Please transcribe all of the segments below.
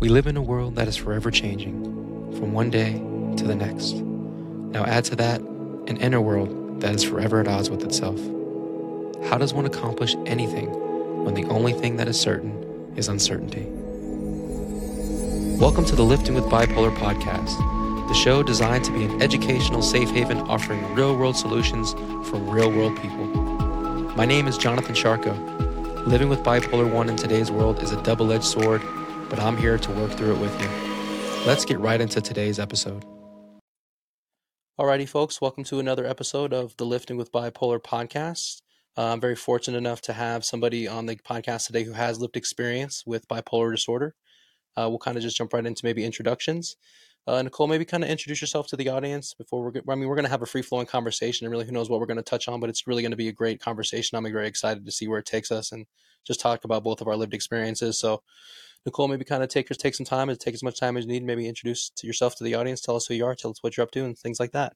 We live in a world that is forever changing, from one day to the next. Now, add to that an inner world that is forever at odds with itself. How does one accomplish anything when the only thing that is certain is uncertainty? Welcome to the Lifting with Bipolar podcast, the show designed to be an educational safe haven offering real world solutions for real world people. My name is Jonathan Szarko. Living with bipolar 1 in today's world is a double edged sword but I'm here to work through it with you. Let's get right into today's episode. Alrighty, folks, welcome to another episode of the Lifting with Bipolar podcast. Uh, I'm very fortunate enough to have somebody on the podcast today who has lived experience with bipolar disorder. Uh, we'll kind of just jump right into maybe introductions. Uh, Nicole, maybe kind of introduce yourself to the audience before we're. I mean, we're going to have a free flowing conversation, and really, who knows what we're going to touch on, but it's really going to be a great conversation. I'm very excited to see where it takes us, and just talk about both of our lived experiences. So, Nicole, maybe kind of take take some time and take as much time as you need. Maybe introduce yourself to the audience. Tell us who you are. Tell us what you're up to, and things like that.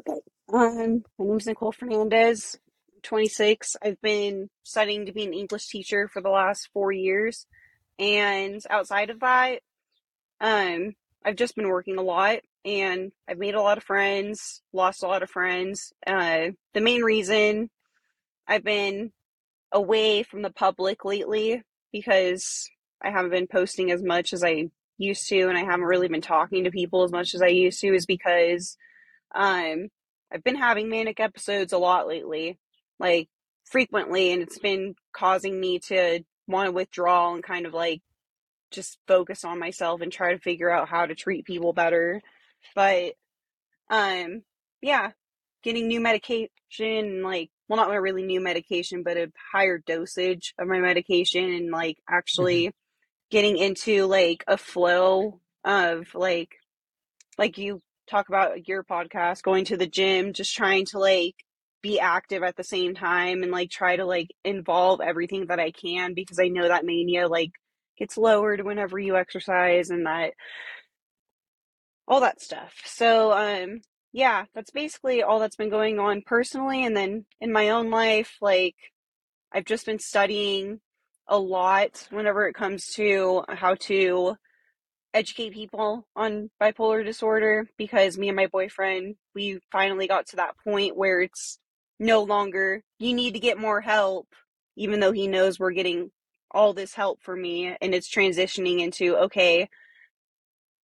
Okay. Um, my name is Nicole Fernandez. I'm 26. I've been studying to be an English teacher for the last four years, and outside of that, um, I've just been working a lot, and I've made a lot of friends, lost a lot of friends. Uh, the main reason I've been away from the public lately because I haven't been posting as much as I used to, and I haven't really been talking to people as much as I used to, is because um, I've been having manic episodes a lot lately, like frequently, and it's been causing me to want to withdraw and kind of like just focus on myself and try to figure out how to treat people better. But um, yeah, getting new medication, like well, not really new medication, but a higher dosage of my medication, and like actually. Getting into like a flow of like like you talk about your podcast going to the gym just trying to like be active at the same time and like try to like involve everything that I can because I know that mania like gets lowered whenever you exercise and that all that stuff. So um yeah, that's basically all that's been going on personally and then in my own life like I've just been studying a lot whenever it comes to how to educate people on bipolar disorder because me and my boyfriend we finally got to that point where it's no longer you need to get more help even though he knows we're getting all this help for me and it's transitioning into okay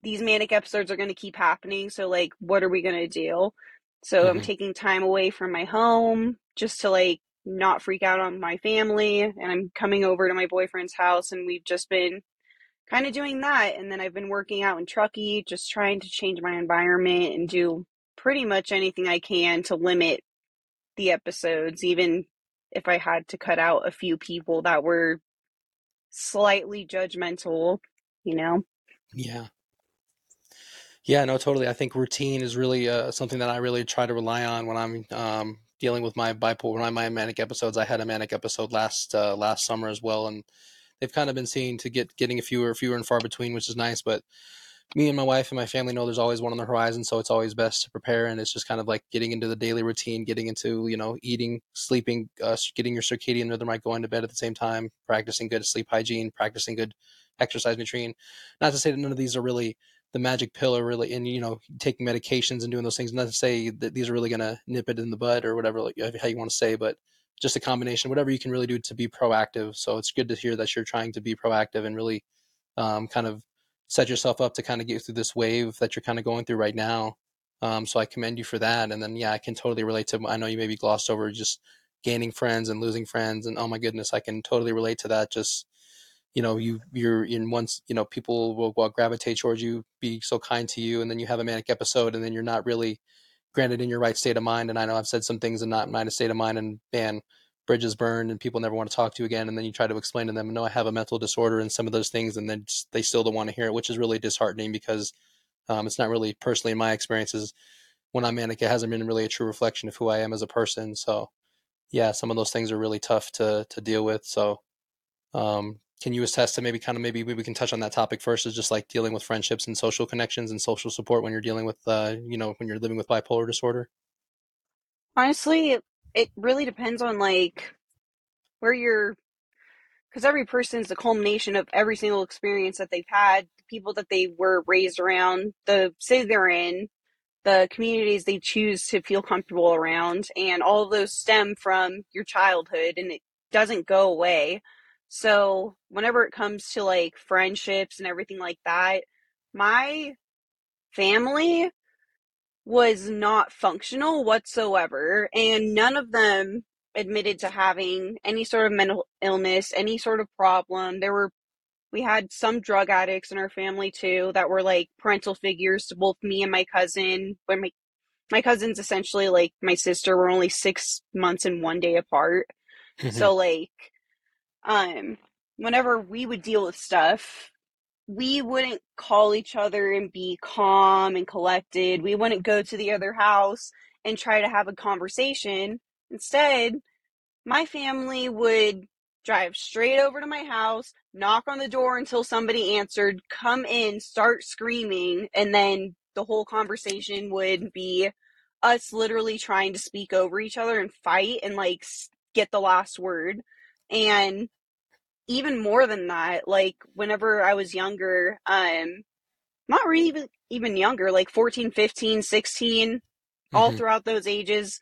these manic episodes are going to keep happening so like what are we going to do so mm-hmm. i'm taking time away from my home just to like not freak out on my family and I'm coming over to my boyfriend's house and we've just been kind of doing that and then I've been working out in Truckee just trying to change my environment and do pretty much anything I can to limit the episodes even if I had to cut out a few people that were slightly judgmental, you know. Yeah. Yeah, no, totally. I think routine is really uh, something that I really try to rely on when I'm um, dealing with my bipolar, my manic episodes. I had a manic episode last uh, last summer as well, and they've kind of been seen to get getting a fewer fewer and far between, which is nice. But me and my wife and my family know there's always one on the horizon, so it's always best to prepare. And it's just kind of like getting into the daily routine, getting into you know eating, sleeping, uh, getting your circadian rhythm right, going to bed at the same time, practicing good sleep hygiene, practicing good exercise nutrition. Not to say that none of these are really the magic pill or really and you know taking medications and doing those things not to say that these are really going to nip it in the bud or whatever like, how you want to say but just a combination whatever you can really do to be proactive. So it's good to hear that you're trying to be proactive and really um, kind of set yourself up to kind of get through this wave that you're kind of going through right now. Um, so i commend you for that and then yeah i can totally relate to i know you maybe glossed over just gaining friends and losing friends and oh my goodness i can totally relate to that just you know you you're in once you know people will, will gravitate towards you be so kind to you and then you have a manic episode and then you're not really granted in your right state of mind and i know i've said some things and not in my state of mind and man bridges burned and people never want to talk to you again and then you try to explain to them no i have a mental disorder and some of those things and then they still don't want to hear it which is really disheartening because um, it's not really personally in my experiences. When i'm manic it hasn't been really a true reflection of who i am as a person so yeah some of those things are really tough to to deal with so um, can you attest to maybe kind of maybe we can touch on that topic first is just like dealing with friendships and social connections and social support when you're dealing with uh you know when you're living with bipolar disorder honestly it really depends on like where you're because every person's the culmination of every single experience that they've had, the people that they were raised around, the city they're in, the communities they choose to feel comfortable around, and all of those stem from your childhood and it doesn't go away. So, whenever it comes to like friendships and everything like that, my family was not functional whatsoever, and none of them admitted to having any sort of mental illness, any sort of problem. There were we had some drug addicts in our family too that were like parental figures to both me and my cousin. When my my cousin's essentially like my sister, we're only six months and one day apart. Mm-hmm. So like um whenever we would deal with stuff, we wouldn't call each other and be calm and collected. We wouldn't go to the other house and try to have a conversation. Instead, my family would drive straight over to my house, knock on the door until somebody answered, come in, start screaming, and then the whole conversation would be us literally trying to speak over each other and fight and like get the last word. And even more than that, like whenever I was younger, um, not really even, even younger, like 14, 15, 16, mm-hmm. all throughout those ages,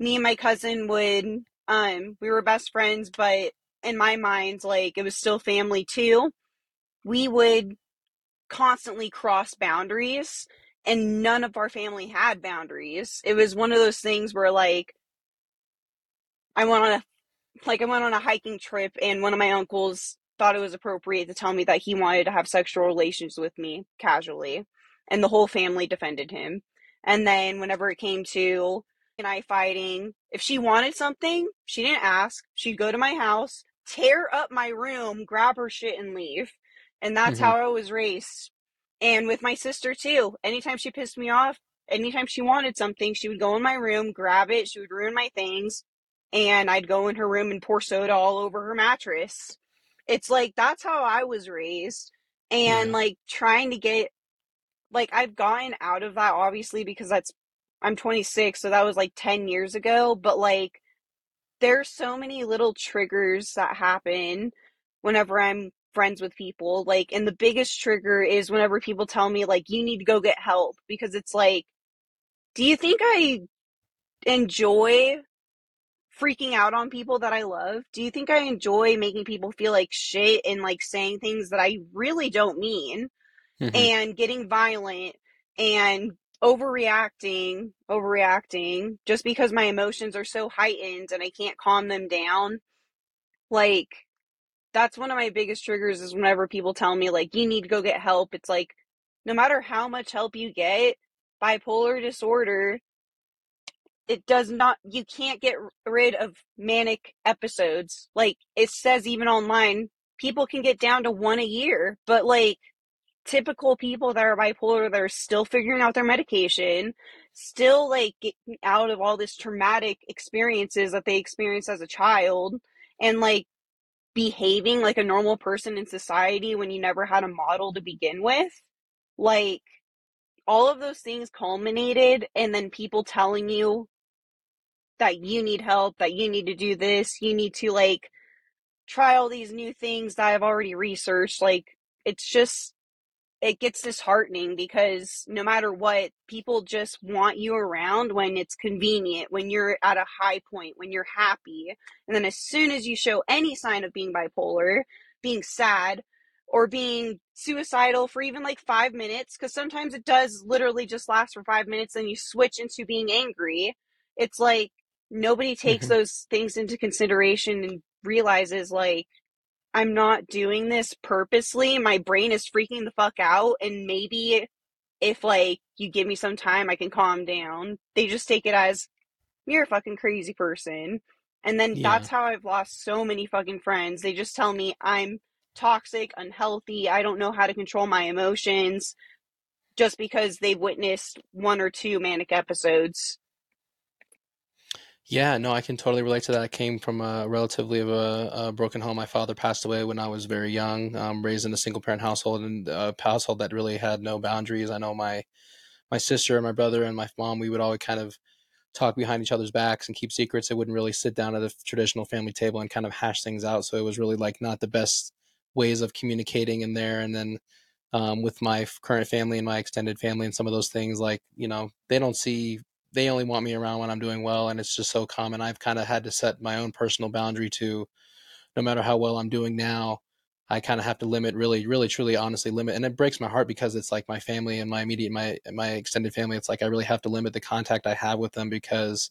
me and my cousin would, um, we were best friends, but in my mind, like it was still family too. We would constantly cross boundaries and none of our family had boundaries. It was one of those things where like I went on a like I went on a hiking trip and one of my uncles thought it was appropriate to tell me that he wanted to have sexual relations with me casually and the whole family defended him. And then whenever it came to and I fighting, if she wanted something, she didn't ask. She'd go to my house, tear up my room, grab her shit and leave. And that's mm-hmm. how I was raised. And with my sister too. Anytime she pissed me off, anytime she wanted something, she would go in my room, grab it, she would ruin my things, and I'd go in her room and pour soda all over her mattress. It's like that's how I was raised. And yeah. like trying to get like I've gotten out of that obviously because that's I'm 26, so that was like 10 years ago, but like there's so many little triggers that happen whenever I'm friends with people. Like, and the biggest trigger is whenever people tell me, like, you need to go get help because it's like, do you think I enjoy freaking out on people that I love? Do you think I enjoy making people feel like shit and like saying things that I really don't mean mm-hmm. and getting violent and overreacting, overreacting just because my emotions are so heightened and I can't calm them down? Like, that's one of my biggest triggers is whenever people tell me like you need to go get help it's like no matter how much help you get bipolar disorder it does not you can't get rid of manic episodes like it says even online people can get down to one a year but like typical people that are bipolar that are still figuring out their medication still like getting out of all this traumatic experiences that they experienced as a child and like behaving like a normal person in society when you never had a model to begin with. Like, all of those things culminated, and then people telling you that you need help, that you need to do this, you need to like try all these new things that I've already researched. Like, it's just it gets disheartening because no matter what, people just want you around when it's convenient, when you're at a high point, when you're happy. And then as soon as you show any sign of being bipolar, being sad, or being suicidal for even like five minutes, because sometimes it does literally just last for five minutes, and you switch into being angry. It's like nobody takes mm-hmm. those things into consideration and realizes like I'm not doing this purposely. My brain is freaking the fuck out. And maybe if like you give me some time, I can calm down. They just take it as you're a fucking crazy person. And then yeah. that's how I've lost so many fucking friends. They just tell me I'm toxic, unhealthy, I don't know how to control my emotions just because they've witnessed one or two manic episodes. Yeah, no, I can totally relate to that. I came from a relatively of a, a broken home. My father passed away when I was very young, um, raised in a single parent household and a household that really had no boundaries. I know my my sister and my brother and my mom, we would always kind of talk behind each other's backs and keep secrets. They wouldn't really sit down at a traditional family table and kind of hash things out. So it was really like not the best ways of communicating in there. And then um, with my current family and my extended family and some of those things, like you know, they don't see. They only want me around when I'm doing well, and it's just so common. I've kind of had to set my own personal boundary to, no matter how well I'm doing now, I kind of have to limit, really, really, truly, honestly limit, and it breaks my heart because it's like my family and my immediate, my my extended family. It's like I really have to limit the contact I have with them because,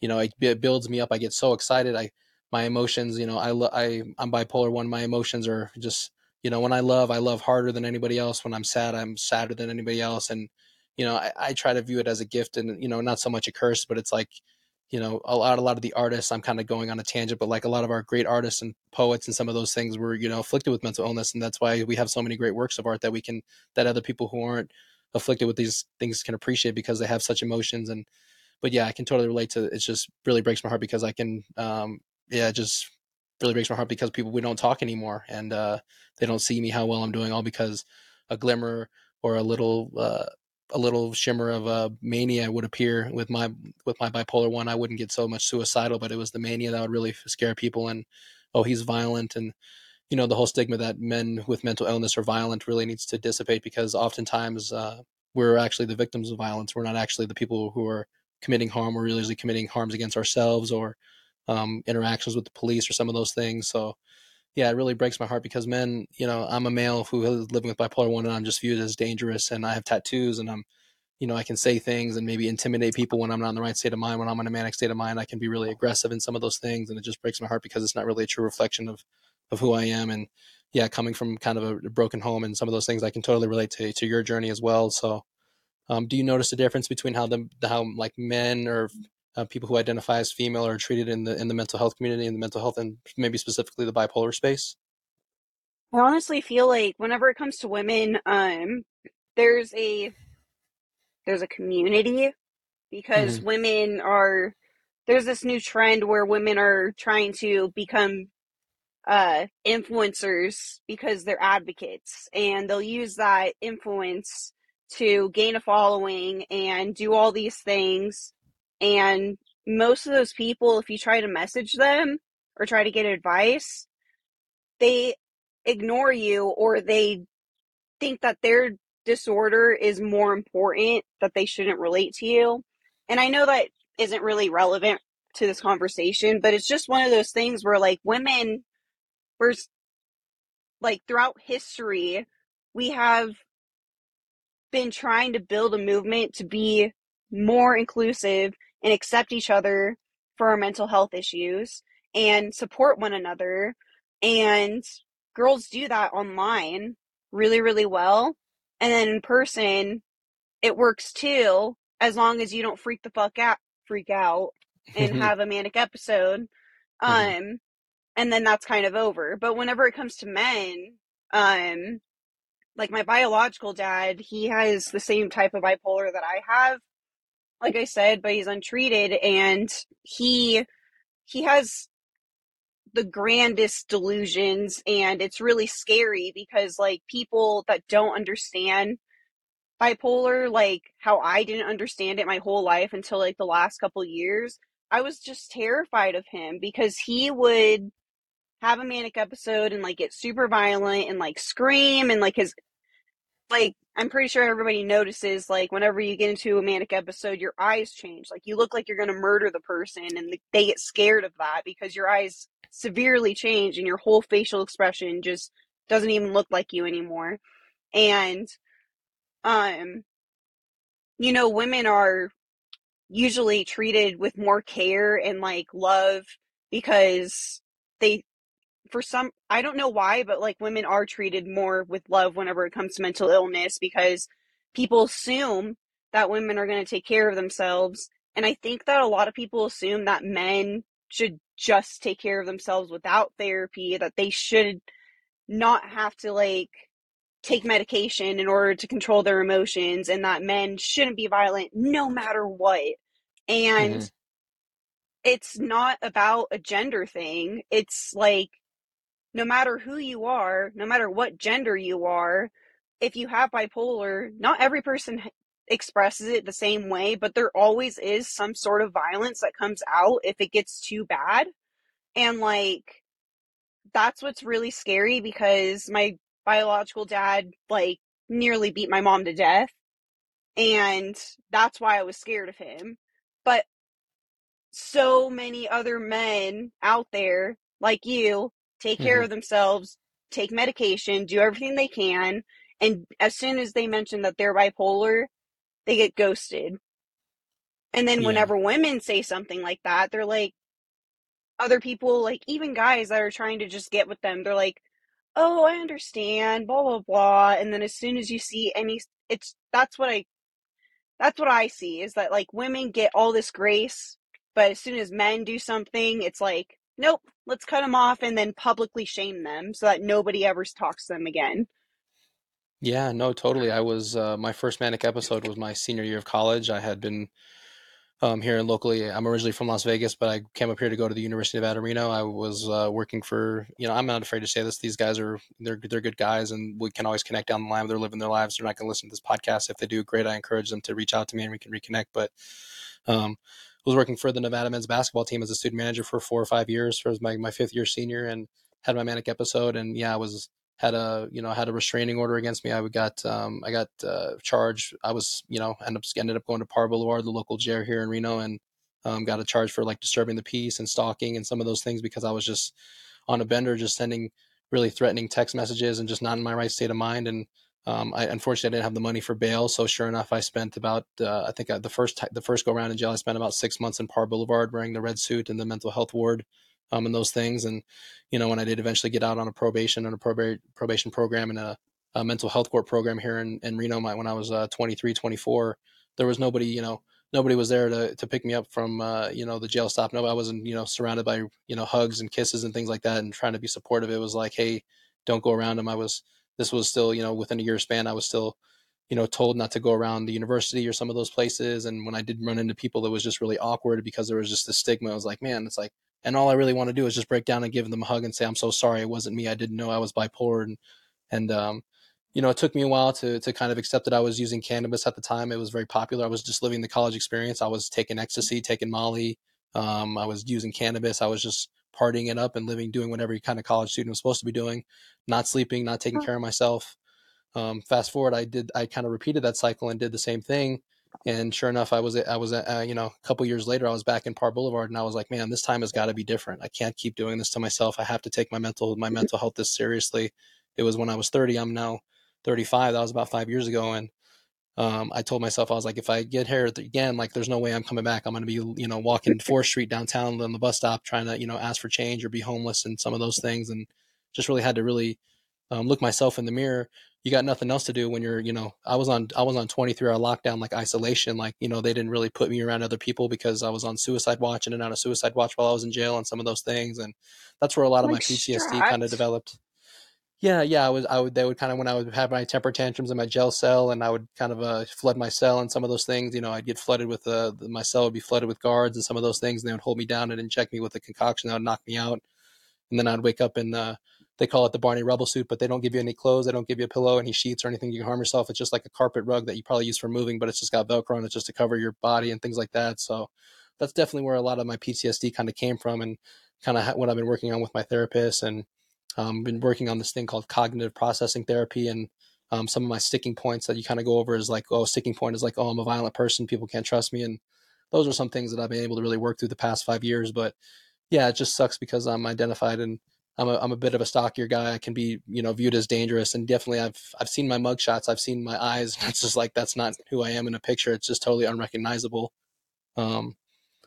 you know, it, it builds me up. I get so excited. I my emotions, you know, I I I'm bipolar one. My emotions are just, you know, when I love, I love harder than anybody else. When I'm sad, I'm sadder than anybody else, and you know, I, I try to view it as a gift and you know, not so much a curse, but it's like you know a lot a lot of the artists i'm kind of going on a tangent but like a lot of our great artists and poets and some of those things were you know afflicted with mental illness and that's why we have so many great works of art that we can that other people who aren't afflicted with these things can appreciate because they have such emotions and but yeah i can totally relate to it just really breaks my heart because i can um yeah just really breaks my heart because people we don't talk anymore and uh they don't see me how well i'm doing all because a glimmer or a little uh a little shimmer of a mania would appear with my with my bipolar one. I wouldn't get so much suicidal, but it was the mania that would really scare people. And oh, he's violent, and you know the whole stigma that men with mental illness are violent really needs to dissipate because oftentimes uh, we're actually the victims of violence. We're not actually the people who are committing harm. We're usually committing harms against ourselves or um, interactions with the police or some of those things. So yeah, it really breaks my heart because men, you know, I'm a male who is living with bipolar one and I'm just viewed as dangerous and I have tattoos and I'm, you know, I can say things and maybe intimidate people when I'm not in the right state of mind. When I'm in a manic state of mind, I can be really aggressive in some of those things. And it just breaks my heart because it's not really a true reflection of, of who I am. And yeah, coming from kind of a, broken home and some of those things, I can totally relate to, to your journey as well. So, um, do you notice a difference between how the, how like men or uh, people who identify as female are treated in the in the mental health community, in the mental health, and maybe specifically the bipolar space? I honestly feel like whenever it comes to women, um, there's a there's a community because mm-hmm. women are there's this new trend where women are trying to become uh, influencers because they're advocates and they'll use that influence to gain a following and do all these things and most of those people, if you try to message them or try to get advice, they ignore you or they think that their disorder is more important, that they shouldn't relate to you. And I know that isn't really relevant to this conversation, but it's just one of those things where like women, we're like throughout history, we have been trying to build a movement to be more inclusive and accept each other for our mental health issues and support one another. And girls do that online really, really well. And then in person, it works too, as long as you don't freak the fuck out, freak out and have a manic episode. Mm-hmm. Um, mm-hmm. and then that's kind of over. But whenever it comes to men, um, like my biological dad, he has the same type of bipolar that I have like I said, but he's untreated and he he has the grandest delusions and it's really scary because like people that don't understand bipolar like how I didn't understand it my whole life until like the last couple years I was just terrified of him because he would have a manic episode and like get super violent and like scream and like his like I'm pretty sure everybody notices like whenever you get into a manic episode, your eyes change. Like you look like you're going to murder the person, and they get scared of that because your eyes severely change and your whole facial expression just doesn't even look like you anymore. And, um, you know, women are usually treated with more care and like love because they for some I don't know why, but like women are treated more with love whenever it comes to mental illness because people assume that women are going to take care of themselves. And I think that a lot of people assume that men should just take care of themselves without therapy, that they should not have to like take medication in order to control their emotions, and that men shouldn't be violent no matter what. And mm-hmm. it's not about a gender thing. It's like no matter who you are, no matter what gender you are, if you have bipolar, not every person expresses it the same way, but there always is some sort of violence that comes out if it gets too bad. And like that's what's really scary because my biological dad like nearly beat my mom to death and that's why I was scared of him. But so many other men out there like you take care Mhm. of themselves, take medication, do everything they can, and as soon as they mention that they're bipolar, they get ghosted. And then Yeah. whenever women say something like that, they're like other people, like even guys that are trying to just get with them, they're like, "Oh, I understand, blah blah blah." And then as soon as you see any it's that's what I that's what I see is that like women get all this grace, but as soon as men do something, it's like, "Nope, let's cut them off and then publicly shame them so that nobody ever talks to them again." Yeah, no, totally. I was uh, my first manic episode was my senior year of college. I had been um, here locally. I'm originally from Las Vegas, but I came up here to go to the University of Nevada, Reno. I was uh, working for, you know, I'm not afraid to say this. These guys are they're they're good guys, and we can always connect down the line. They're living their lives. They're not going to listen to this podcast. If they do, great. I encourage them to reach out to me, and we can reconnect. But um, was working for the Nevada men's basketball team as a student manager for four or five years for my my fifth year senior, and had my manic episode. And yeah, I was had a you know had a restraining order against me. I got um, I got uh, charged. I was you know ended up ended up going to Parr Boulevard, the local jail here in Reno, and um, got a charge for like disturbing the peace and stalking and some of those things because I was just on a bender, just sending really threatening text messages and just not in my right state of mind. And um, I unfortunately I didn't have the money for bail, so sure enough, I spent about uh, I think the first the first go around in jail, I spent about six months in Parr Boulevard wearing the red suit and the mental health ward um, and those things. And you know, when I did eventually get out on a probation and a proba- probation program and a, a, mental health court program here in, in Reno, my, when I was uh, 23, 24, there was nobody, you know, nobody was there to, to pick me up from, uh, you know, the jail stop. No, I wasn't, you know, surrounded by, you know, hugs and kisses and things like that and trying to be supportive. It was like, Hey, don't go around them. I was, this was still, you know, within a year span, I was still, you know, told not to go around the university or some of those places. And when I did run into people, it was just really awkward because there was just this stigma. I was like, man, it's like, and all I really want to do is just break down and give them a hug and say, I'm so sorry. It wasn't me. I didn't know I was bipolar. And, and, um, you know, it took me a while to, to kind of accept that I was using cannabis at the time. It was very popular. I was just living the college experience. I was taking ecstasy, taking Molly. Um, I was using cannabis. I was just partying it up and living, doing what every kind of college student was supposed to be doing, not sleeping, not taking care of myself. Um, fast forward, I did, I kind of repeated that cycle and did the same thing. And sure enough, I was, I was, uh, you know, a couple years later, I was back in Parr Boulevard, and I was like, man, this time has got to be different. I can't keep doing this to myself. I have to take my mental, my mental health this seriously. It was when I was 30. I'm now 35. That was about five years ago, and um, I told myself, I was like, if I get here again, like, there's no way I'm coming back. I'm going to be, you know, walking Fourth Street downtown on the bus stop, trying to, you know, ask for change or be homeless and some of those things, and just really had to really um, look myself in the mirror. You got nothing else to do when you're you know i was on i was on 23 hour lockdown like isolation like you know they didn't really put me around other people because i was on suicide watch in and out of suicide watch while i was in jail and some of those things and that's where a lot of Like my ptsd kind of developed yeah yeah i was i would they would kind of when i would have my temper tantrums in my jail cell and i would kind of uh, flood my cell and some of those things you know i'd get flooded with uh, my cell would be flooded with guards and some of those things and they would hold me down and inject me with a concoction that would knock me out and then i'd wake up in uh, they call it the Barney Rubble suit, but they don't give you any clothes. They don't give you a pillow, any sheets, or anything you can harm yourself. It's just like a carpet rug that you probably use for moving, but it's just got Velcro and it's just to cover your body and things like that. So that's definitely where a lot of my PTSD kind of came from and kind of what I've been working on with my therapist and um, been working on this thing called cognitive processing therapy. And um, some of my sticking points that you kind of go over is like, oh, sticking point is like, oh, I'm a violent person. People can't trust me. And those are some things that I've been able to really work through the past five years. But yeah, it just sucks because I'm identified and I'm a, I'm a bit of a stockier guy. I can be, you know, viewed as dangerous. And definitely I've, I've seen my mug shots. I've seen my eyes. It's just like, that's not who I am in a picture. It's just totally unrecognizable. Um,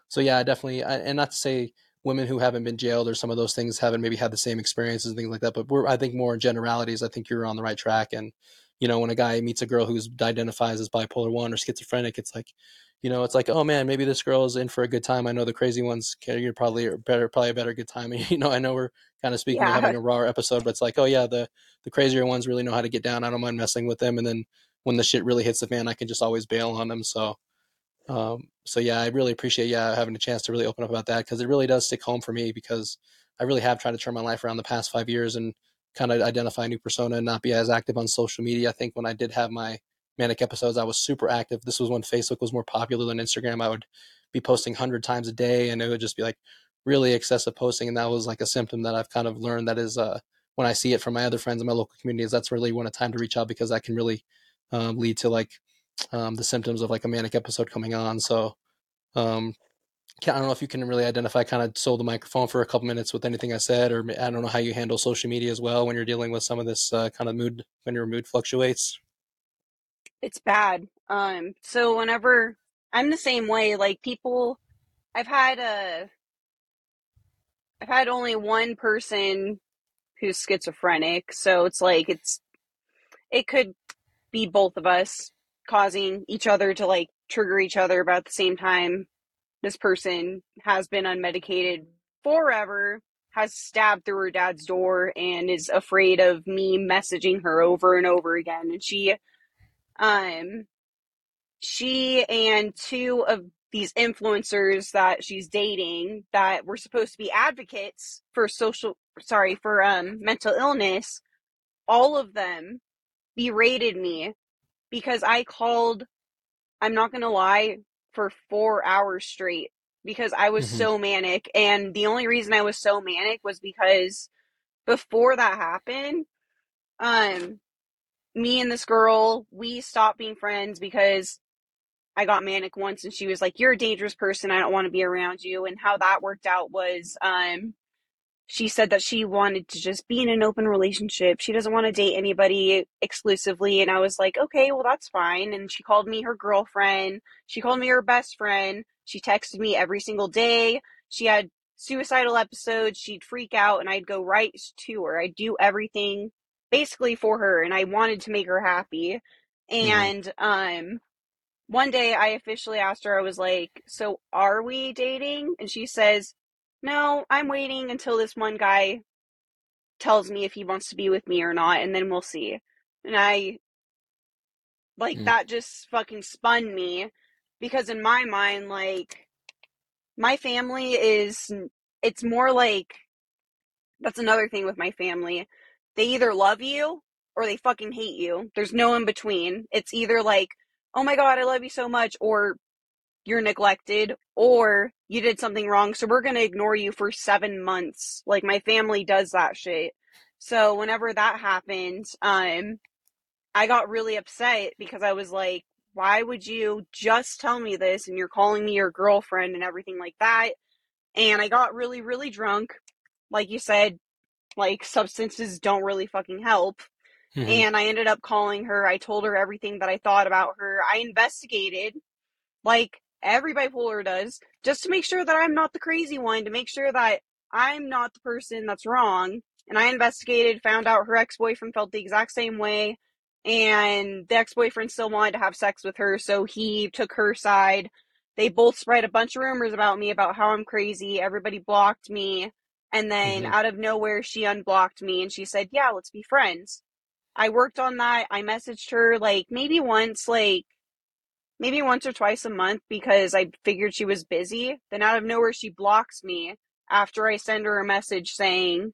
so yeah, definitely, I, and not to say women who haven't been jailed or some of those things haven't maybe had the same experiences and things like that, but we're, I think more in generalities, I think you're on the right track. And, you know, when a guy meets a girl who's identifies as bipolar one or schizophrenic, it's like, you know, it's like, oh man, maybe this girl is in for a good time. I know the crazy ones, you're probably better, probably a better good time. you know, I know we're kind of speaking Yeah. of having a raw episode, but it's like, oh yeah, the the crazier ones really know how to get down. I don't mind messing with them, and then when the shit really hits the fan, I can just always bail on them. So, um, so yeah, I really appreciate yeah having a chance to really open up about that because it really does stick home for me because I really have tried to turn my life around the past five years and kind of identify a new persona and not be as active on social media. I think when I did have my manic episodes, I was super active. This was when Facebook was more popular than Instagram. I would be posting 100 times a day and it would just be like really excessive posting. And that was like a symptom that I've kind of learned that is, uh, when I see it from my other friends in my local communities, that's really when a time to reach out because that can really um, lead to like um, the symptoms of like a manic episode coming on. So, um, I don't know if you can really identify. Kind of sold the microphone for a couple minutes with anything I said, or I don't know how you handle social media as well when you're dealing with some of this uh, kind of mood when your mood fluctuates. It's bad. Um, so whenever I'm the same way, like people, I've had a, I've had only one person who's schizophrenic, so it's like it's, it could be both of us causing each other to like trigger each other about the same time this person has been unmedicated forever, has stabbed through her dad's door, and is afraid of me messaging her over and over again. And she, um, she and two of these influencers that she's dating that were supposed to be advocates for social, sorry, for um mental illness, all of them berated me because I called. I'm not gonna lie, for four hours straight because I was mm-hmm. so manic. And the only reason I was so manic was because before that happened, um, me and this girl, we stopped being friends because I got manic once and she was like, You're a dangerous person. I don't want to be around you. And how that worked out was, um, she said that she wanted to just be in an open relationship. She doesn't want to date anybody exclusively. And I was like, okay, well, that's fine. And she called me her girlfriend. She called me her best friend. She texted me every single day. She had suicidal episodes. She'd freak out and I'd go right to her. I'd do everything basically for her. And I wanted to make her happy. Mm-hmm. And, um, one day I officially asked her, I was like, so are we dating? And she says, no, I'm waiting until this one guy tells me if he wants to be with me or not, and then we'll see. And I, like, mm. that just fucking spun me because in my mind, like, my family is, it's more like, that's another thing with my family. They either love you or they fucking hate you. There's no in between. It's either like, oh my god, I love you so much, or you're neglected or you did something wrong so we're going to ignore you for 7 months. Like my family does that shit. So whenever that happened um I got really upset because I was like why would you just tell me this and you're calling me your girlfriend and everything like that? And I got really really drunk. Like you said like substances don't really fucking help. Mm-hmm. and I ended up calling her. I told her everything that I thought about her. I investigated like every bipolar does, just to make sure that I'm not the crazy one, to make sure that I'm not the person that's wrong. And I investigated, found out her ex boyfriend felt the exact same way, and the ex boyfriend still wanted to have sex with her, so he took her side. They both spread a bunch of rumors about me about how I'm crazy. Everybody blocked me. And then mm-hmm. out of nowhere, she unblocked me and she said, Yeah, let's be friends. I worked on that. I messaged her like maybe once, like maybe once or twice a month because I figured she was busy. Then out of nowhere, she blocks me after I send her a message saying,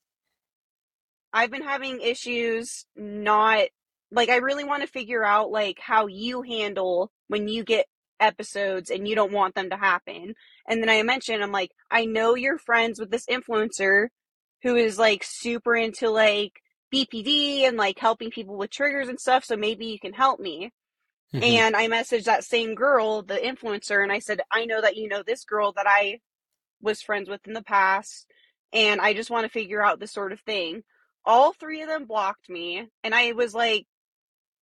I've been having issues not like I really want to figure out like how you handle when you get episodes and you don't want them to happen. And then I mentioned I'm like, I know you're friends with this influencer who is like super into like BPD and like helping people with triggers and stuff, so maybe you can help me. Mm-hmm. And I messaged that same girl, the influencer, and I said, I know that you know this girl that I was friends with in the past, and I just want to figure out this sort of thing. All three of them blocked me, and I was like,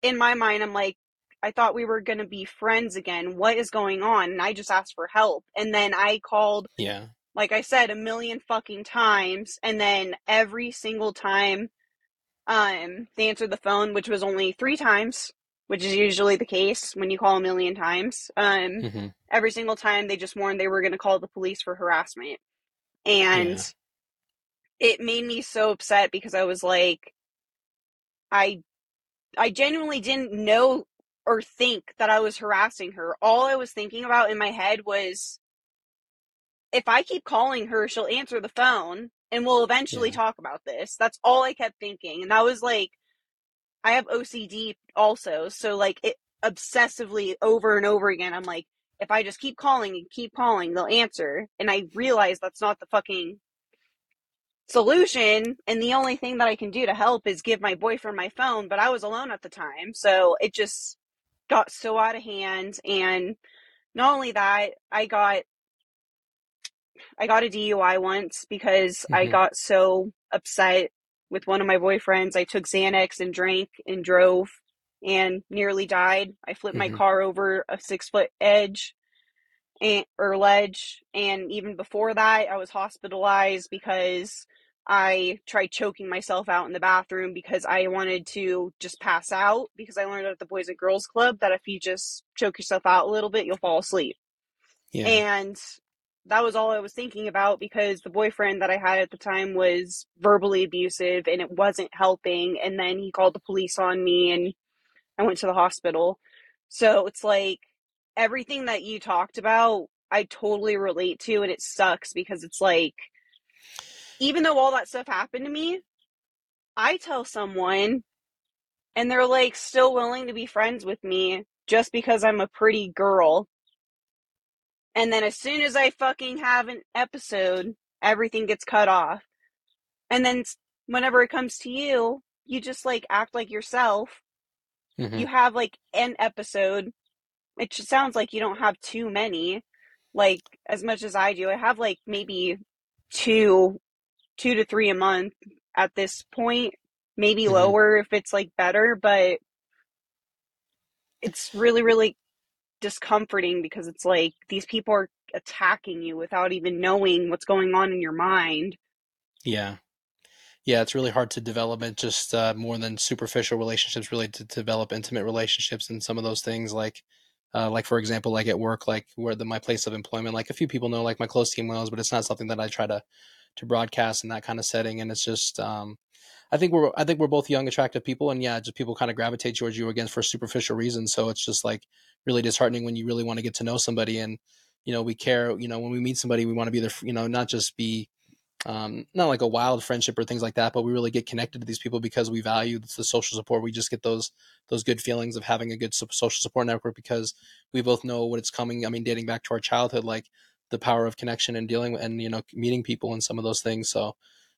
in my mind, I'm like, I thought we were going to be friends again. What is going on? And I just asked for help. And then I called, yeah, like I said, a million fucking times. And then every single time um, they answered the phone, which was only three times, which is usually the case when you call a million times. Um, mm-hmm. Every single time they just warned they were going to call the police for harassment. And yeah. it made me so upset because I was like, I, I genuinely didn't know or think that I was harassing her. All I was thinking about in my head was if I keep calling her, she'll answer the phone and we'll eventually yeah. talk about this. That's all I kept thinking. And that was like I have OCD also, so like it obsessively over and over again. I'm like, if I just keep calling and keep calling, they'll answer. And I realize that's not the fucking solution. And the only thing that I can do to help is give my boyfriend my phone. But I was alone at the time. So it just got so out of hand. And not only that, I got I got a DUI once because mm-hmm. I got so upset with one of my boyfriends. I took Xanax and drank and drove and nearly died. I flipped mm-hmm. my car over a six foot edge and or ledge. And even before that, I was hospitalized because I tried choking myself out in the bathroom because I wanted to just pass out because I learned at the Boys and Girls Club that if you just choke yourself out a little bit, you'll fall asleep. Yeah. And that was all I was thinking about because the boyfriend that I had at the time was verbally abusive and it wasn't helping. And then he called the police on me and I went to the hospital. So it's like everything that you talked about, I totally relate to. And it sucks because it's like, even though all that stuff happened to me, I tell someone and they're like still willing to be friends with me just because I'm a pretty girl and then as soon as I fucking have an episode, everything gets cut off. And then whenever it comes to you, you just like act like yourself. Mm-hmm. You have like an episode. It just sounds like you don't have too many. Like as much as I do, I have like maybe two, two to three a month at this point. Maybe mm-hmm. lower if it's like better, but it's really, really discomforting because it's like these people are attacking you without even knowing what's going on in your mind. Yeah. Yeah, it's really hard to develop it just uh, more than superficial relationships, really to develop intimate relationships and some of those things like uh, like for example, like at work, like where the my place of employment, like a few people know, like my close team knows, but it's not something that I try to to broadcast in that kind of setting. And it's just um, I think we're I think we're both young, attractive people, and yeah, just people kind of gravitate towards you again for superficial reasons. So it's just like really disheartening when you really want to get to know somebody, and you know we care. You know when we meet somebody, we want to be there. You know, not just be um, not like a wild friendship or things like that, but we really get connected to these people because we value the social support. We just get those those good feelings of having a good social support network because we both know what it's coming. I mean, dating back to our childhood, like the power of connection and dealing with, and you know meeting people and some of those things. So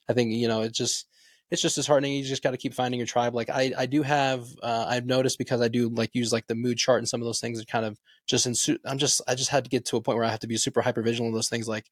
I think you know it just it's just disheartening. You just got to keep finding your tribe. Like I, I do have, uh, I've noticed because I do like use like the mood chart and some of those things are kind of just in, I'm just, I just had to get to a point where I have to be super hyper vigilant of those things. Like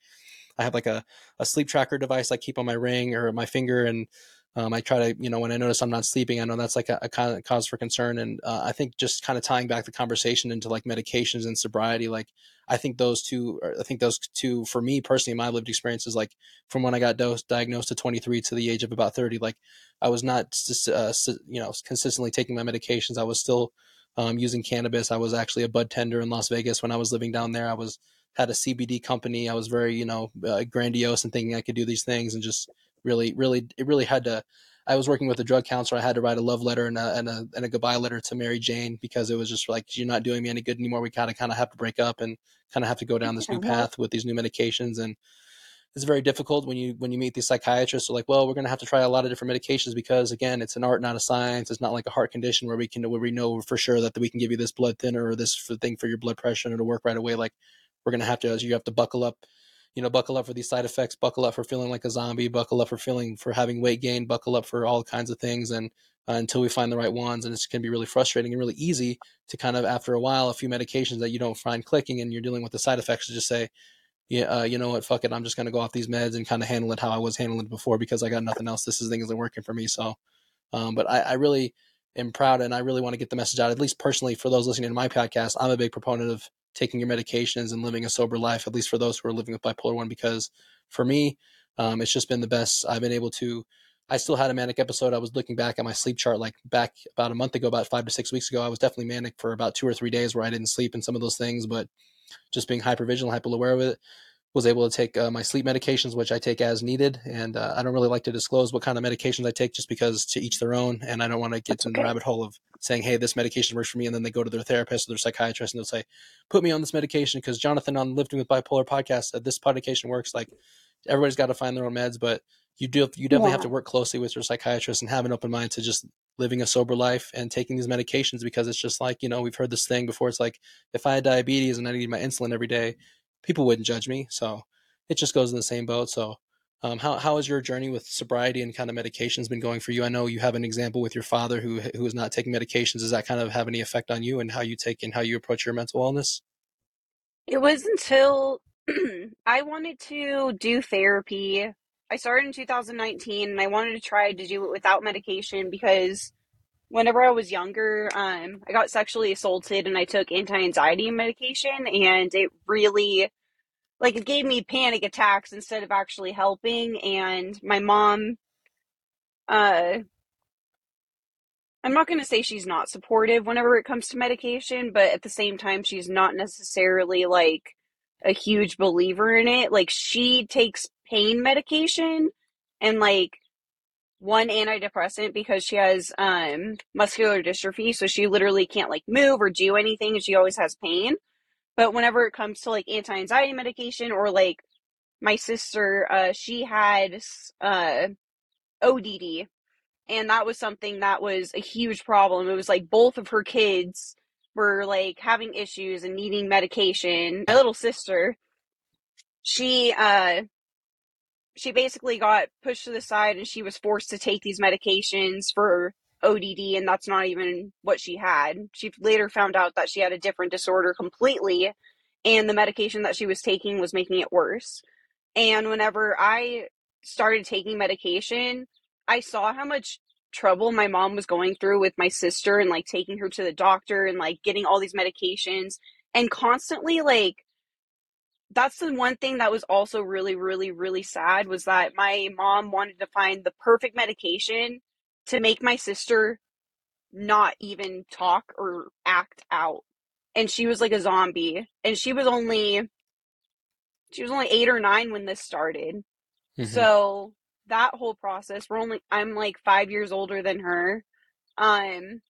I have like a, a sleep tracker device I keep on my ring or my finger. And um, I try to, you know, when I notice I'm not sleeping, I know that's like a, a cause for concern. And uh, I think just kind of tying back the conversation into like medications and sobriety, like I think those two, I think those two, for me personally, my lived experience is like from when I got dosed, diagnosed at 23 to the age of about 30, like I was not, uh, you know, consistently taking my medications. I was still um, using cannabis. I was actually a bud tender in Las Vegas when I was living down there. I was had a CBD company. I was very, you know, uh, grandiose and thinking I could do these things and just really, really, it really had to. I was working with a drug counselor. I had to write a love letter and a, and a, and a goodbye letter to Mary Jane because it was just like, you're not doing me any good anymore. We kind of kind of have to break up and kind of have to go down this new path with these new medications. And it's very difficult when you when you meet these psychiatrists. They're like, well, we're going to have to try a lot of different medications because again, it's an art, not a science. It's not like a heart condition where we can where we know for sure that we can give you this blood thinner or this thing for your blood pressure and it'll work right away. Like we're going to have to, you have to buckle up you know, buckle up for these side effects, buckle up for feeling like a zombie, buckle up for feeling for having weight gain, buckle up for all kinds of things. And uh, until we find the right ones, and it's going to be really frustrating and really easy to kind of, after a while, a few medications that you don't find clicking and you're dealing with the side effects to just say, yeah, uh, you know what, fuck it, I'm just going to go off these meds and kind of handle it how I was handling it before because I got nothing else. This is thing isn't working for me. So, um, but I, I really am proud and I really want to get the message out, at least personally for those listening to my podcast. I'm a big proponent of taking your medications and living a sober life, at least for those who are living with bipolar one, because for me, um, it's just been the best. I've been able to. I still had a manic episode. I was looking back at my sleep chart, like back about a month ago, about five to six weeks ago. I was definitely manic for about two or three days where I didn't sleep and some of those things, but just being hyper vigilant, hyper aware of it, was able to take uh, my sleep medications, which I take as needed. And uh, I don't really like to disclose what kind of medications I take just because to each their own. And I don't want to get That's in okay. the rabbit hole of saying, hey, this medication works for me. And then they go to their therapist or their psychiatrist and they'll say, put me on this medication because Jonathan on Living with Bipolar podcast said this medication works. Like, everybody's got to find their own meds, but you do you definitely Yeah. have to work closely with your psychiatrist and have an open mind to just living a sober life and taking these medications because it's just like you know we've heard this thing before. It's like if I had diabetes and I need my insulin every day, people wouldn't judge me. So it just goes in the same boat. So um, how how has your journey with sobriety and kind of medications been going for you? I know you have an example with your father who who is not taking medications. Does that kind of have any effect on you and how you take and how you approach your mental wellness? It was until I wanted to do therapy. I started in 2019 and I wanted to try to do it without medication because whenever I was younger, um, I got sexually assaulted and I took anti-anxiety medication and it really like it gave me panic attacks instead of actually helping and my mom uh I'm not going to say she's not supportive whenever it comes to medication, but at the same time she's not necessarily like a huge believer in it. Like she takes pain medication and like one antidepressant because she has um muscular dystrophy, so she literally can't like move or do anything and she always has pain. But whenever it comes to like anti-anxiety medication or like my sister, uh she had uh ODD and that was something that was a huge problem. It was like both of her kids were like having issues and needing medication. My little sister, she uh she basically got pushed to the side and she was forced to take these medications for ODD and that's not even what she had. She later found out that she had a different disorder completely and the medication that she was taking was making it worse. And whenever I started taking medication, I saw how much trouble my mom was going through with my sister and like taking her to the doctor and like getting all these medications and constantly like that's the one thing that was also really really really sad was that my mom wanted to find the perfect medication to make my sister not even talk or act out and she was like a zombie and she was only she was only 8 or 9 when this started Mhm. so that whole process, we're only I'm like five years older than her. Um,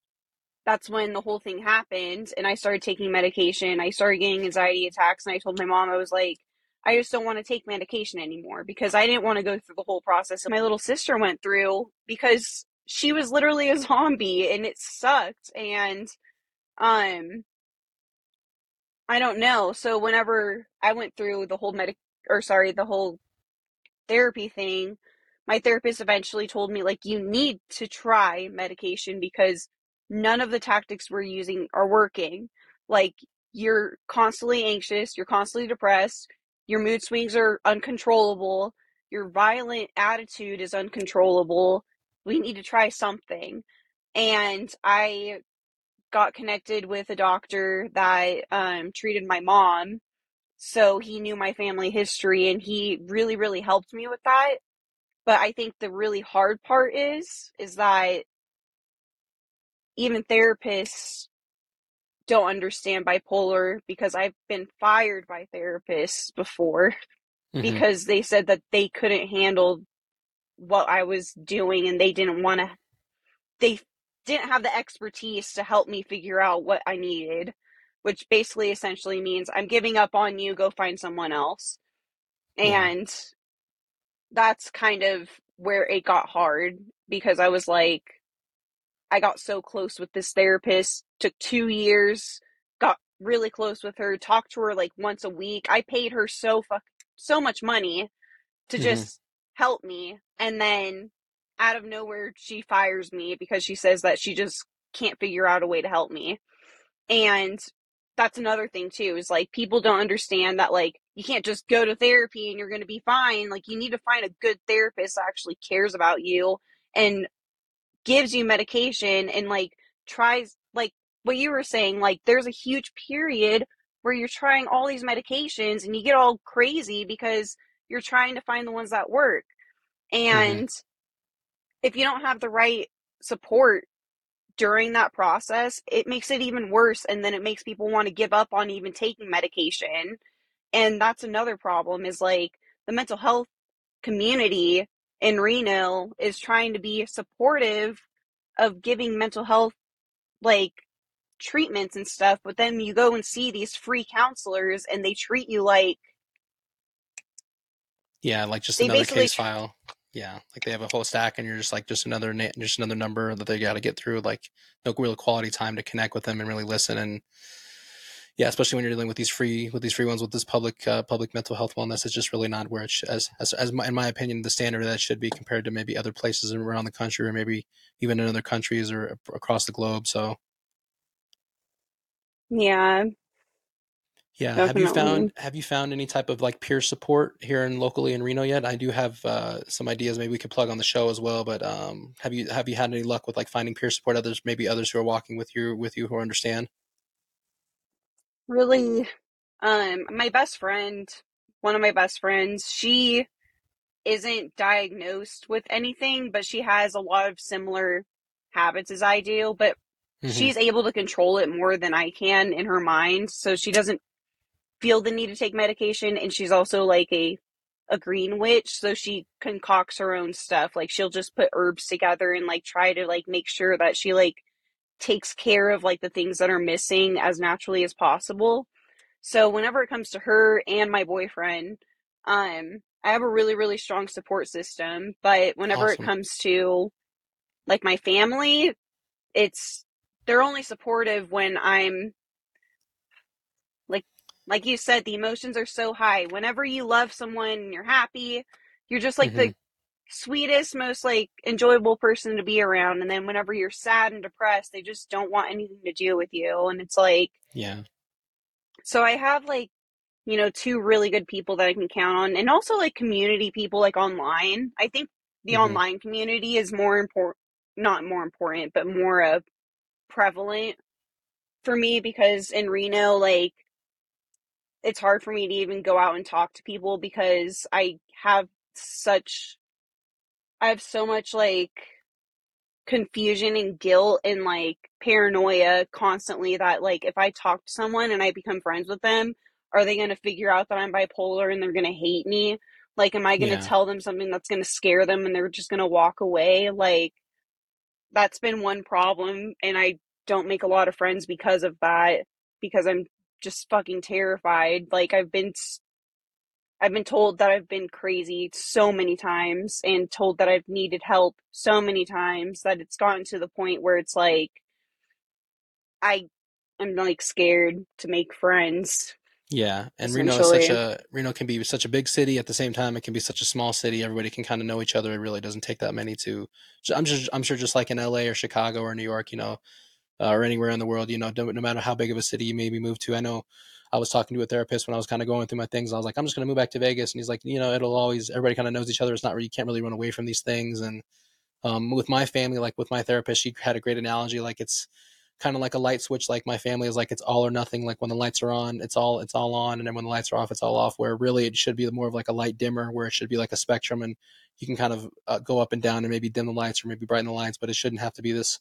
that's when the whole thing happened, and I started taking medication. I started getting anxiety attacks, and I told my mom I was like, I just don't want to take medication anymore because I didn't want to go through the whole process that my little sister went through because she was literally a zombie and it sucked and um I don't know. So whenever I went through the whole medic or sorry, the whole therapy thing, my therapist eventually told me like you need to try medication because none of the tactics we're using are working. Like you're constantly anxious, you're constantly depressed, your mood swings are uncontrollable, your violent attitude is uncontrollable. We need to try something. And I got connected with a doctor that um, treated my mom. So he knew my family history and he really, really helped me with that. But I think the really hard part is, is that even therapists don't understand bipolar because I've been fired by therapists before Mhm. because they said that they couldn't handle what I was doing and they didn't want to, they didn't have the expertise to help me figure out what I needed, which basically essentially means I'm giving up on you, go find someone else. Mhm. And that's kind of where it got hard because I was like, I got so close with this therapist, took two years, got really close with her, talked to her like once a week. I paid her so fuck so much money to Mhm. just help me. And then out of nowhere, she fires me because she says that she just can't figure out a way to help me. And that's another thing too, is like people don't understand that like you can't just go to therapy and you're going to be fine. Like you need to find a good therapist that actually cares about you and gives you medication and like tries like what you were saying like there's a huge period where you're trying all these medications and you get all crazy because you're trying to find the ones that work. Mm-hmm. And if you don't have the right support during that process it makes it even worse and then it makes people want to give up on even taking medication. And that's another problem is like the mental health community in Reno is trying to be supportive of giving mental health like treatments and stuff, but then you go and see these free counselors and they treat you like Yeah, like just another case file. Yeah, like they have a whole stack, and you're just like just another na- just another number that they got to get through. Like no real quality time to connect with them and really listen. And yeah, especially when you're dealing with these free with these free ones with this public uh, public mental health wellness, it's just really not where it's as as as my, in my opinion the standard that should be compared to maybe other places around the country or maybe even in other countries or across the globe. So yeah, Yeah. Have you found have you found any type of like peer support here in locally in Reno yet? I do have uh, some ideas maybe we could plug on the show as well, but um, have you have you had any luck with like finding peer support others maybe others who are walking with you with you who understand? Really, um, my best friend, one of my best friends, she isn't diagnosed with anything, but she has a lot of similar habits as I do, but hmm she's able to control it more than I can in her mind, so she doesn't feel the need to take medication and she's also like a a green witch, so she concocts her own stuff. Like she'll just put herbs together and like try to like make sure that she like takes care of like the things that are missing as naturally as possible. So whenever it comes to her and my boyfriend, um, I have a really, really strong support system. But whenever it comes to like my family, it's they're only supportive when I'm like like you said, the emotions are so high. Whenever you love someone and you're happy, you're just like hmm the sweetest, most like enjoyable person to be around. And then whenever you're sad and depressed, they just don't want anything to do with you. And it's like Yeah. so I have like you know, two really good people that I can count on, and also like community people like online. I think the hmm online community is more important, not more important, but more uh, prevalent for me because in Reno, like, it's hard for me to even go out and talk to people because I have such, I have so much like confusion and guilt and like paranoia constantly that like if I talk to someone and I become friends with them, are they going to figure out that I'm bipolar and they're going to hate me? Like, am I going to Yeah. tell them something that's going to scare them and they're just going to walk away? Like, that's been one problem. And I don't make a lot of friends because of that, because I'm just fucking terrified. Like, I've been I've been told that I've been crazy so many times and told that I've needed help so many times that it's gotten to the point where it's like I am like scared to make friends Yeah. And Reno is such a Reno can be such a big city at the same time it can be such a small city. Everybody can kind of know each other. It really doesn't take that many to I'm just I'm sure just like in LA or Chicago or New York, you know, uh, or anywhere in the world, you know, no, no matter how big of a city you maybe move to. I know I was talking to a therapist when I was kind of going through my things. I was like, I'm just going to move back to Vegas. And he's like, you know, it'll always, everybody kind of knows each other. It's not really, you can't really run away from these things. And um, with my family, like with my therapist, she had a great analogy. Like it's kind of like a light switch. Like my family is like, it's all or nothing. Like when the lights are on, it's all, it's all on. And then when the lights are off, it's all off. Where really it should be more of like a light dimmer where it should be like a spectrum and you can kind of uh, go up and down and maybe dim the lights or maybe brighten the lights, but it shouldn't have to be this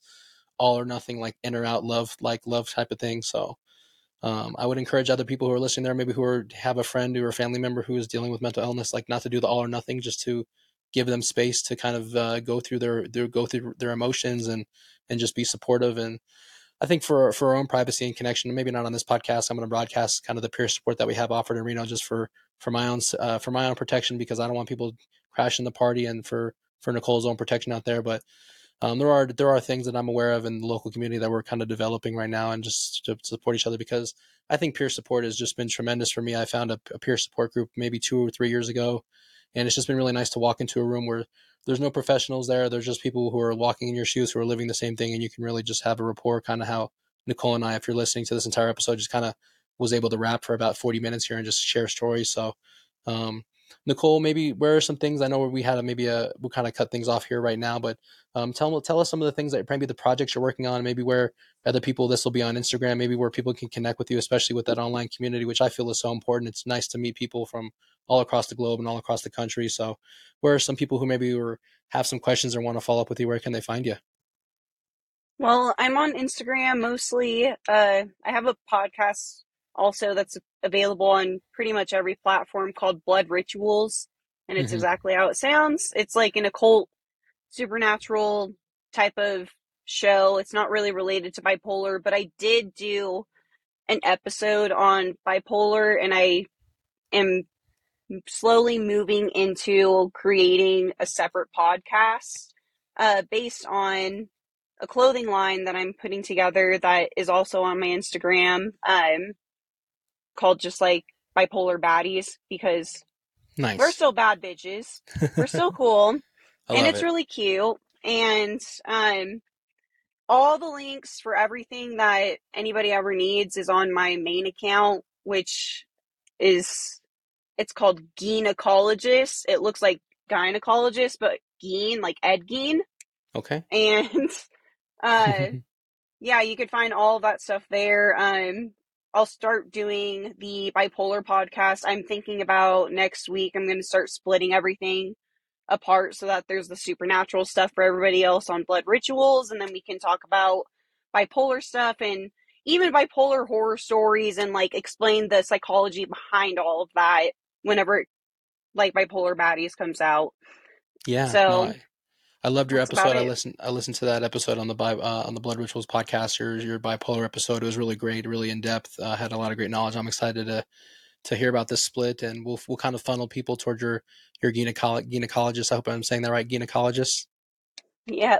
all or nothing like in or out love like love type of thing so um, i would encourage other people who are listening there maybe who are have a friend or a family member who is dealing with mental illness like not to do the all or nothing just to give them space to kind of uh, go through their, their go through their emotions and and just be supportive and I think for for our own privacy and connection, maybe not on this podcast, I'm going to broadcast kind of the peer support that we have offered in Reno, just for for my own uh, for my own protection, because I don't want people crashing the party, and for for Nicole's own protection out there. But um, there are there are things that I'm aware of in the local community that we're kind of developing right now, and just to support each other because I think peer support has just been tremendous for me. I found a, a peer support group maybe two or three years ago, and it's just been really nice to walk into a room where there's no professionals there. There's just people who are walking in your shoes who are living the same thing, and you can really just have a rapport, kind of how Nicole and I, if you're listening to this entire episode, just kind of was able to rap for about 40 minutes here and just share stories. So, um, Nicole, maybe where are some things I know we had a, maybe a we'll kind of cut things off here right now, but um, tell tell us some of the things that maybe the projects you're working on, maybe where other people this will be on Instagram, maybe where people can connect with you, especially with that online community, which I feel is so important. It's nice to meet people from all across the globe and all across the country. So, where are some people who maybe were have some questions or want to follow up with you? Where can they find you? Well, I'm on Instagram mostly. Uh, I have a podcast also that's available on pretty much every platform called Blood Rituals, and it's hmm exactly how it sounds. It's like an occult, supernatural type of show. It's not really related to bipolar, but I did do an episode on bipolar, and I am slowly moving into creating a separate podcast uh, based on a clothing line that I'm putting together that is also on my Instagram um, called just like bipolar baddies because nice. we're still bad bitches. We're still cool. and it's it. really cute. And um, all the links for everything that anybody ever needs is on my main account, which is it's called Gynecologist. It looks like gynecologist, but Geen, like Ed Gein. Okay. And uh yeah, you could find all that stuff there. Um I'll start doing the bipolar podcast. I'm thinking about next week. I'm going to start splitting everything apart so that there's the supernatural stuff for everybody else on blood rituals and then we can talk about bipolar stuff and even bipolar horror stories and like explain the psychology behind all of that whenever like bipolar baddies comes out Yeah. So, no, I, I loved your that's episode. I listened. I listened to that episode on the bi- uh, on the Blood Rituals podcast. Your your bipolar episode. It was really great, really in depth. Uh, had a lot of great knowledge. I'm excited to to hear about this split, and we'll we'll kind of funnel people towards your your gynecolo- gynecologist. I hope I'm saying that right. Gynecologist. yeah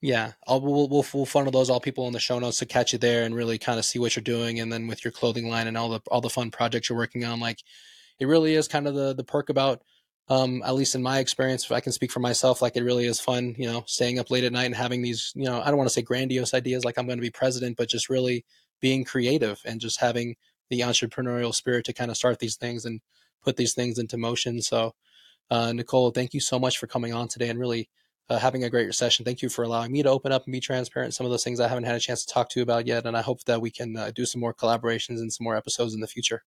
Yeah, I'll we'll, we'll we'll funnel those all people in the show notes to catch you there and really kind of see what you're doing, and then with your clothing line and all the all the fun projects you're working on, like it really is kind of the the perk about, um, at least in my experience, I can speak for myself. Like it really is fun, you know, staying up late at night and having these, you know, I don't want to say grandiose ideas like I'm going to be president, but just really being creative and just having the entrepreneurial spirit to kind of start these things and put these things into motion. So, uh, Nicole, thank you so much for coming on today and really uh, having a great session. Thank you for allowing me to open up and be transparent. Some of those things I haven't had a chance to talk to you about yet, and I hope that we can uh, do some more collaborations and some more episodes in the future.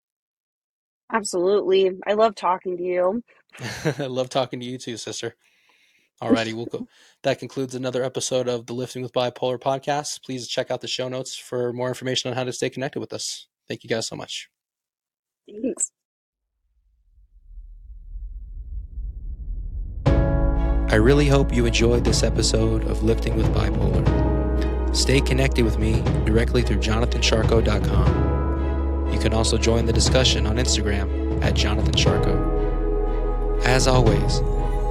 Absolutely i love talking to you I love talking to you too, sister. Alrighty, we'll go. That concludes another episode of the Lifting with Bipolar podcast. Please check out the show notes for more information on how to stay connected with us. Thank you guys so much. thanks I really hope you enjoyed this episode of Lifting with Bipolar. Stay connected with me directly through jonathanszarko.com. You can also join the discussion on Instagram at jonathanszarko. As always,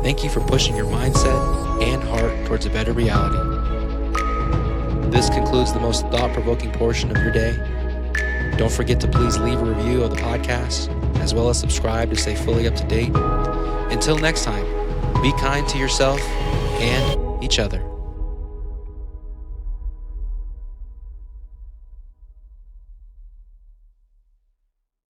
thank you for pushing your mindset and heart towards a better reality. This concludes the most thought provoking portion of your day. Don't forget to please leave a review of the podcast, as well as subscribe to stay fully up to date. Until next time, be kind to yourself and each other.